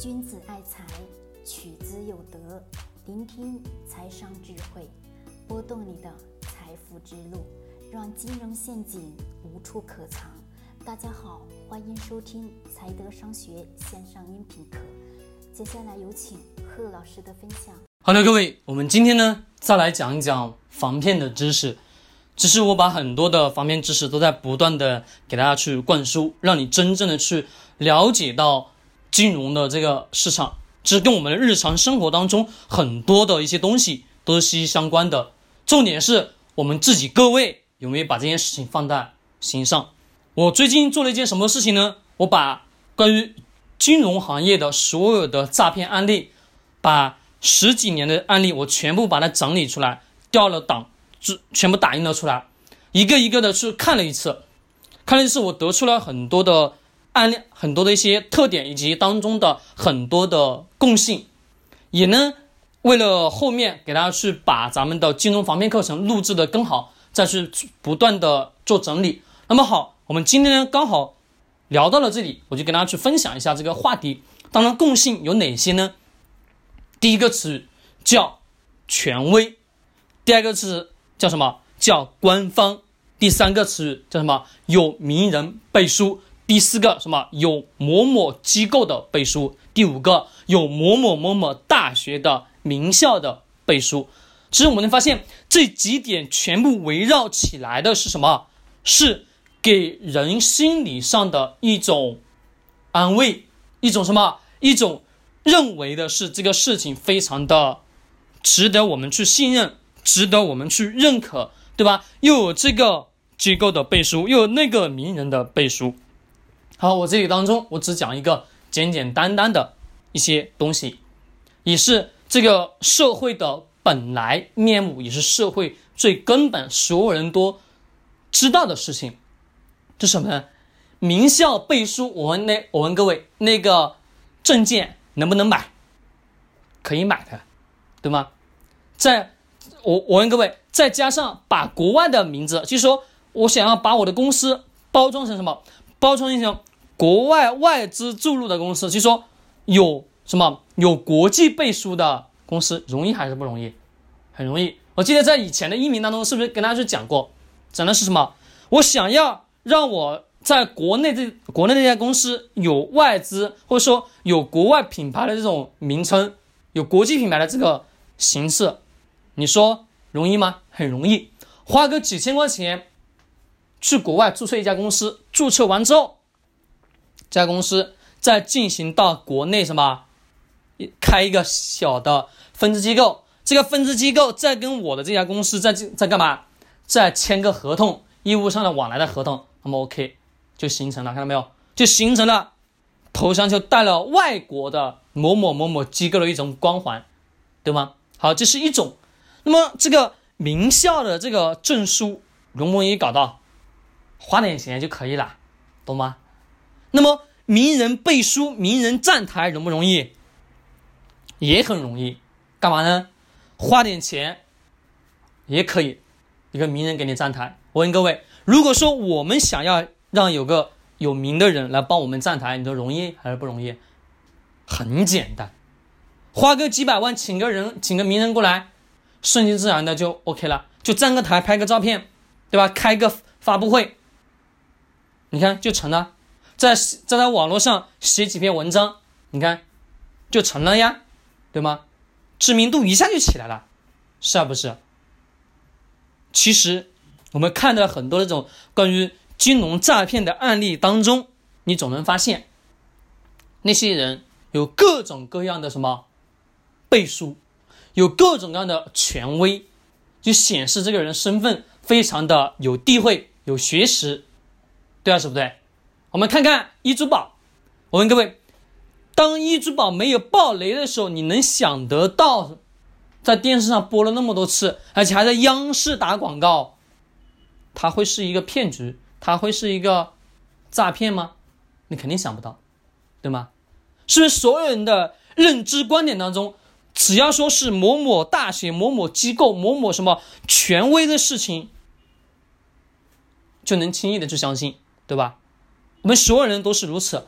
君子爱财，取之有德。聆听财商智慧，拨动你的财富之路，让金融陷阱无处可藏。大家好，欢迎收听财德商学线上音频课。接下来有请贺老师的分享。好的，各位，我们今天呢再来讲一讲防骗的知识。只是我把很多的防骗知识都在不断的给大家去灌输，让你真正的去了解到金融的这个市场，这跟我们的日常生活当中很多的一些东西都是息息相关的。重点是我们自己各位有没有把这件事情放在心上？我最近做了一件什么事情呢？我把关于金融行业的所有的诈骗案例，把十几年的案例，我全部把它整理出来，调了档。就全部打印了出来，一个一个的去看了一次，看了一次，我得出了很多的案例，很多的一些特点，以及当中的很多的共性，也呢，为了后面给大家去把咱们的金融防骗课程录制的更好，再去不断的做整理。那么好，我们今天呢刚好聊到了这里，我就跟大家去分享一下这个话题。当然，共性有哪些呢？第一个词叫权威，第二个词。叫什么叫官方？第三个词语叫什么？有名人背书。第四个什么？有某某机构的背书。第五个有某某某某大学的名校的背书。其实我们能发现，这几点全部围绕起来的是什么？是给人心理上的一种安慰，一种什么？一种认为的是这个事情非常的值得我们去信任。值得我们去认可，对吧？又有这个机构的背书，又有那个名人的背书。好，我这里当中，我只讲一个简简单单的一些东西，也是这个社会的本来面目，也是社会最根本，所有人都知道的事情。这什么呢？名校背书。我问那，我问各位，那个证件能不能买？可以买的，对吗？在。我我问各位，再加上把国外的名字，就是说我想要把我的公司包装成什么？包装成国外外资注入的公司，就是说有什么有国际背书的公司，容易还是不容易？很容易。我记得在以前的音频当中，是不是跟大家去讲过？讲的是什么？我想要让我在国内这国内那家公司有外资，或者说有国外品牌的这种名称，有国际品牌的这个形式。你说容易吗？很容易，花个几千块钱去国外注册一家公司，注册完之后，这家公司再进行到国内什么，开一个小的分支机构，这个分支机构再跟我的这家公司再再干嘛？再签个合同，业务上的往来的合同，那么 OK 就形成了，看到没有？就形成了头上就带了外国的某某某某机构的一种光环，对吗？好，这是一种。那么这个名校的这个证书容不容易搞到？花点钱就可以了，懂吗？那么名人背书、名人站台容不容易？也很容易。干嘛呢？花点钱也可以，一个名人给你站台。我问各位，如果说我们想要让有个有名的人来帮我们站台，你说容易还是不容易？很简单，花个几百万请个人，请个名人过来。顺其自然的就 OK 了，就站个台拍个照片，对吧？开个发布会，你看就成了。在在他网络上写几篇文章，你看就成了呀，对吗？知名度一下就起来了，是啊不是？其实我们看到很多这种关于金融诈骗的案例当中，你总能发现那些人有各种各样的什么背书。有各种各样的权威，就显示这个人身份非常的有地位、有学识，对啊，是不对？我们看看一珠宝，我问各位，当一珠宝没有爆雷的时候，你能想得到，在电视上播了那么多次，而且还在央视打广告，它会是一个骗局，它会是一个诈骗吗？你肯定想不到，对吗？是不是所有人的认知观点当中？只要说是某某大学、某某机构、某某什么权威的事情，就能轻易的去相信，对吧？我们所有人都是如此。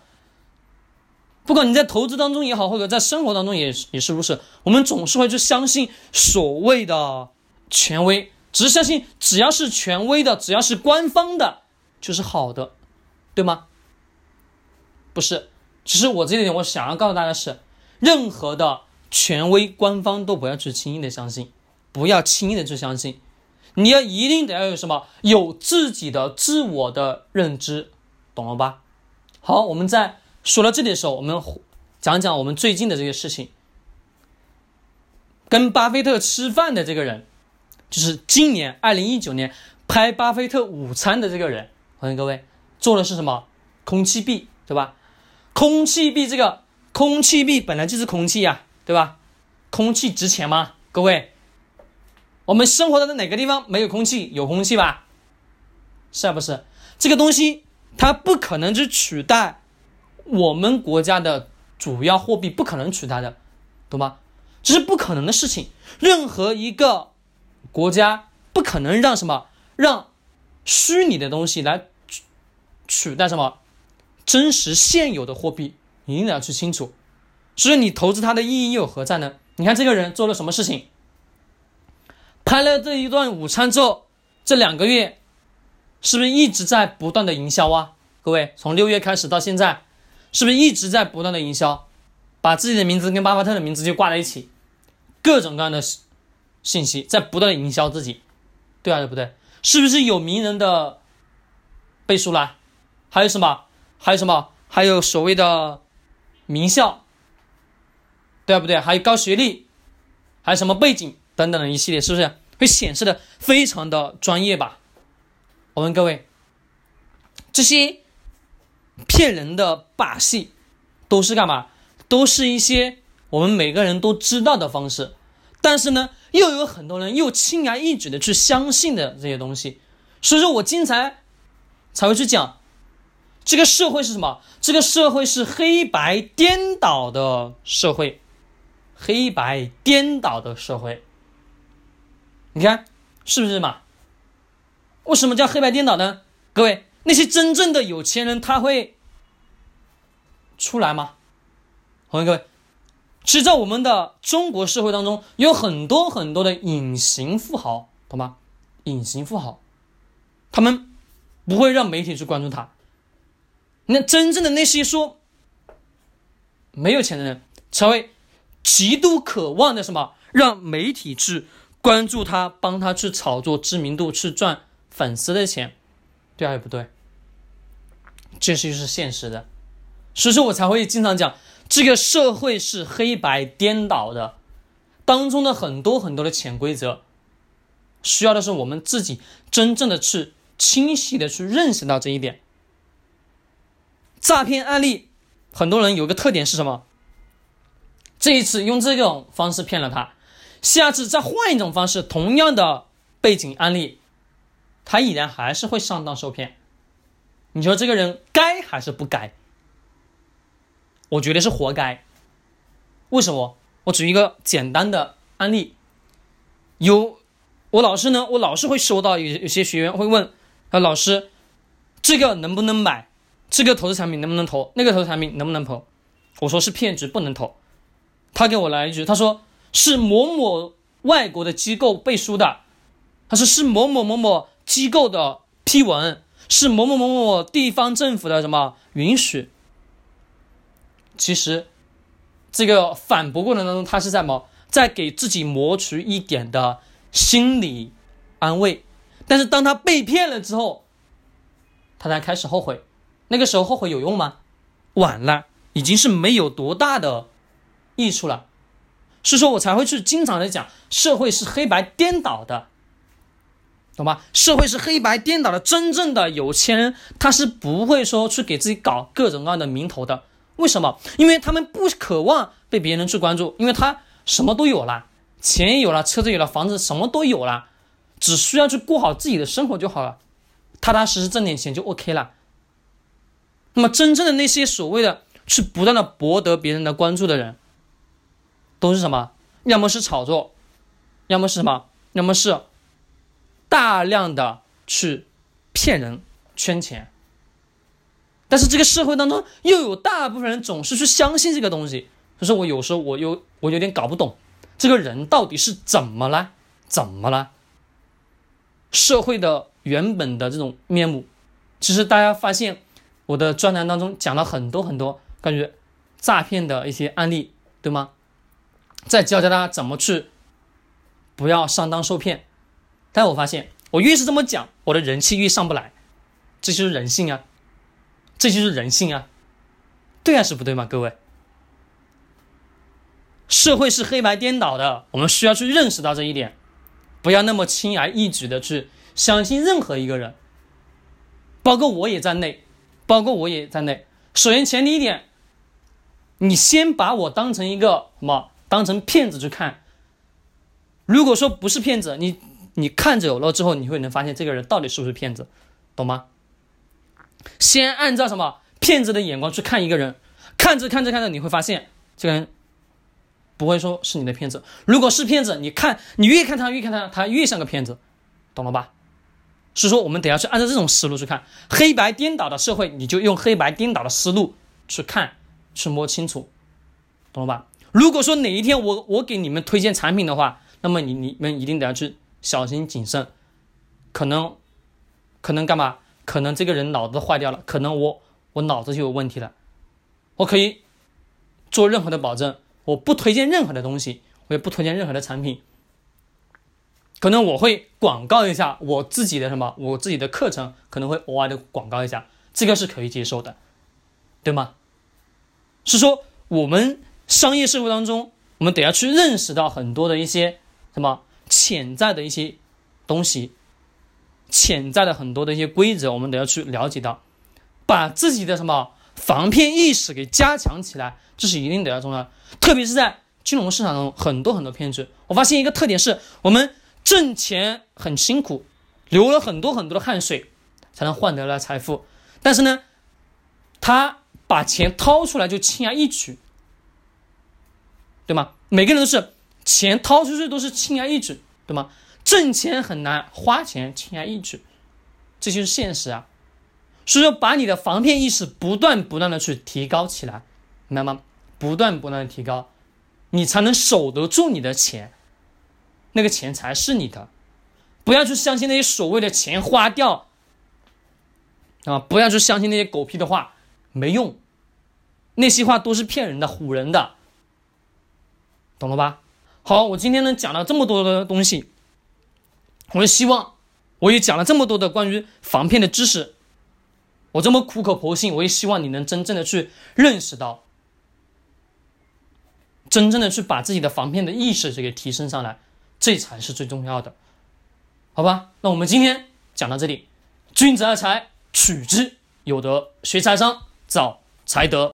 不管你在投资当中也好，或者在生活当中也也是如此，我们总是会去相信所谓的权威，只是相信只要是权威的，只要是官方的，就是好的，对吗？不是，其实我这一点我想要告诉大家是，任何的权威官方都不要去轻易的相信，不要轻易的去相信，你要一定得要有什么，有自己的自我的认知，懂了吧？好，我们在。说到这里的时候，我们讲讲我们最近的这个事情。跟巴菲特吃饭的这个人，就是今年二零一九年拍巴菲特午餐的这个人。欢迎各位，做的是什么？空气币，对吧？空气币这个空气币本来就是空气呀，对吧？空气值钱吗？各位，我们生活的哪个地方没有空气？有空气吧？是不是？这个东西它不可能去取代。我们国家的主要货币不可能取代的，懂吗？这是不可能的事情。任何一个国家不可能让什么让虚拟的东西来取取代什么真实现有的货币，你一定要去清楚。所以你投资它的意义又何在呢？你看这个人做了什么事情？拍了这一段午餐之后，这两个月是不是一直在不断的营销啊？各位，从六月开始到现在。是不是一直在不断的营销，把自己的名字跟巴菲特的名字就挂在一起，各种各样的信息在不断的营销自己，对啊，对不对？是不是有名人的背书啦？还有什么？还有什么？还有所谓的名校，对不对？还有高学历，还有什么背景等等的一系列，是不是会显示的非常的专业吧？我问各位，这些。骗人的把戏，都是干嘛？都是一些我们每个人都知道的方式，但是呢，又有很多人又轻而易举的去相信的这些东西。所以说我经常才会去讲，这个社会是什么？这个社会是黑白颠倒的社会，黑白颠倒的社会。你看是不是嘛？为什么叫黑白颠倒呢？各位。那些真正的有钱人，他会出来吗？欢迎各位。其实，在我们的中国社会当中，有很多很多的隐形富豪，懂吗？隐形富豪，他们不会让媒体去关注他。那真正的那些说没有钱的人，才会极度渴望的什么，让媒体去关注他，帮他去炒作知名度，去赚粉丝的钱，对还是不对？这是就是现实的，所以说我才会经常讲，这个社会是黑白颠倒的，当中的很多很多的潜规则，需要的是我们自己真正的去清晰的去认识到这一点。诈骗案例，很多人有个特点是什么？这一次用这种方式骗了他，下次再换一种方式，同样的背景案例，他依然还是会上当受骗。你说这个人该还是不该？我觉得是活该。为什么？我举一个简单的案例。有我老师呢，我老是会收到有有些学员会问啊，老师，这个能不能买？这个投资产品能不能投？那个投资产品能不能投？我说是骗局，不能投。他给我来一句，他说是某某外国的机构背书的，他说是某某某某机构的批文。是某某某某地方政府的什么允许？其实，这个反驳过程当中，他是在么，在给自己谋取一点的心理安慰。但是当他被骗了之后，他才开始后悔。那个时候后悔有用吗？晚了，已经是没有多大的益处了。所以说我才会去经常的讲，社会是黑白颠倒的。懂吗？社会是黑白颠倒的，真正的有钱人他是不会说去给自己搞各种各样的名头的。为什么？因为他们不渴望被别人去关注，因为他什么都有了，钱也有了，车子有了，房子什么都有了，只需要去过好自己的生活就好了，踏踏实实挣点钱就 OK 了。那么，真正的那些所谓的去不断的博得别人的关注的人，都是什么？要么是炒作，要么是什么？要么是。大量的去骗人圈钱，但是这个社会当中又有大部分人总是去相信这个东西，就是我有时候我有我有点搞不懂，这个人到底是怎么了？怎么了？社会的原本的这种面目，其实大家发现我的专栏当中讲了很多很多关于诈骗的一些案例，对吗？再教教大家怎么去不要上当受骗。但我发现我越是这么讲，我的人气越上不来，这就是人性啊！这就是人性啊，对还是不对吗？各位，社会是黑白颠倒的，我们需要去认识到这一点，不要那么轻而易举的去相信任何一个人，包括我也在内，包括我也在内。首先前提一点，你先把我当成一个什么？当成骗子去看。如果说不是骗子，你你看久了之后，你会能发现这个人到底是不是骗子，懂吗？先按照什么骗子的眼光去看一个人，看着看着看着，你会发现这个人不会说是你的骗子。如果是骗子，你看你越看他越看他，他越像个骗子，懂了吧？所以说我们得要去按照这种思路去看黑白颠倒的社会，你就用黑白颠倒的思路去看，去摸清楚，懂了吧？如果说哪一天我我给你们推荐产品的话，那么你你们一定得要去小心谨慎，可能可能干嘛？可能这个人脑子坏掉了，可能我我脑子就有问题了。我可以做任何的保证，我不推荐任何的东西，我也不推荐任何的产品。可能我会广告一下我自己的什么，我自己的课程可能会额外的广告一下，这个是可以接受的，对吗？是说我们商业社会当中，我们得要去认识到很多的一些什么潜在的一些东西。潜在的很多的一些规则，我们得要去了解到，把自己的什么防骗意识给加强起来，这是一定得要重要。特别是在金融市场中，很多很多骗局。我发现一个特点是，我们挣钱很辛苦，流了很多很多的汗水，才能换得了财富。但是呢，他把钱掏出来就轻而易举，对吗？每个人都是钱掏出去都是轻而易举，对吗？挣钱很难，花钱轻而易举，这就是现实啊。所以说，把你的防骗意识不断不断的去提高起来，明白吗？不断不断的提高，你才能守得住你的钱，那个钱才是你的。不要去相信那些所谓的钱花掉，啊，不要去相信那些狗屁的话，没用，那些话都是骗人的、唬人的，懂了吧？好，我今天呢讲了这么多的东西。我也希望，我也讲了这么多的关于防骗的知识，我这么苦口婆心，我也希望你能真正的去认识到，真正的去把自己的防骗的意识给提升上来，这才是最重要的，好吧？那我们今天讲到这里，君子爱财，取之有德，学财商，造财德。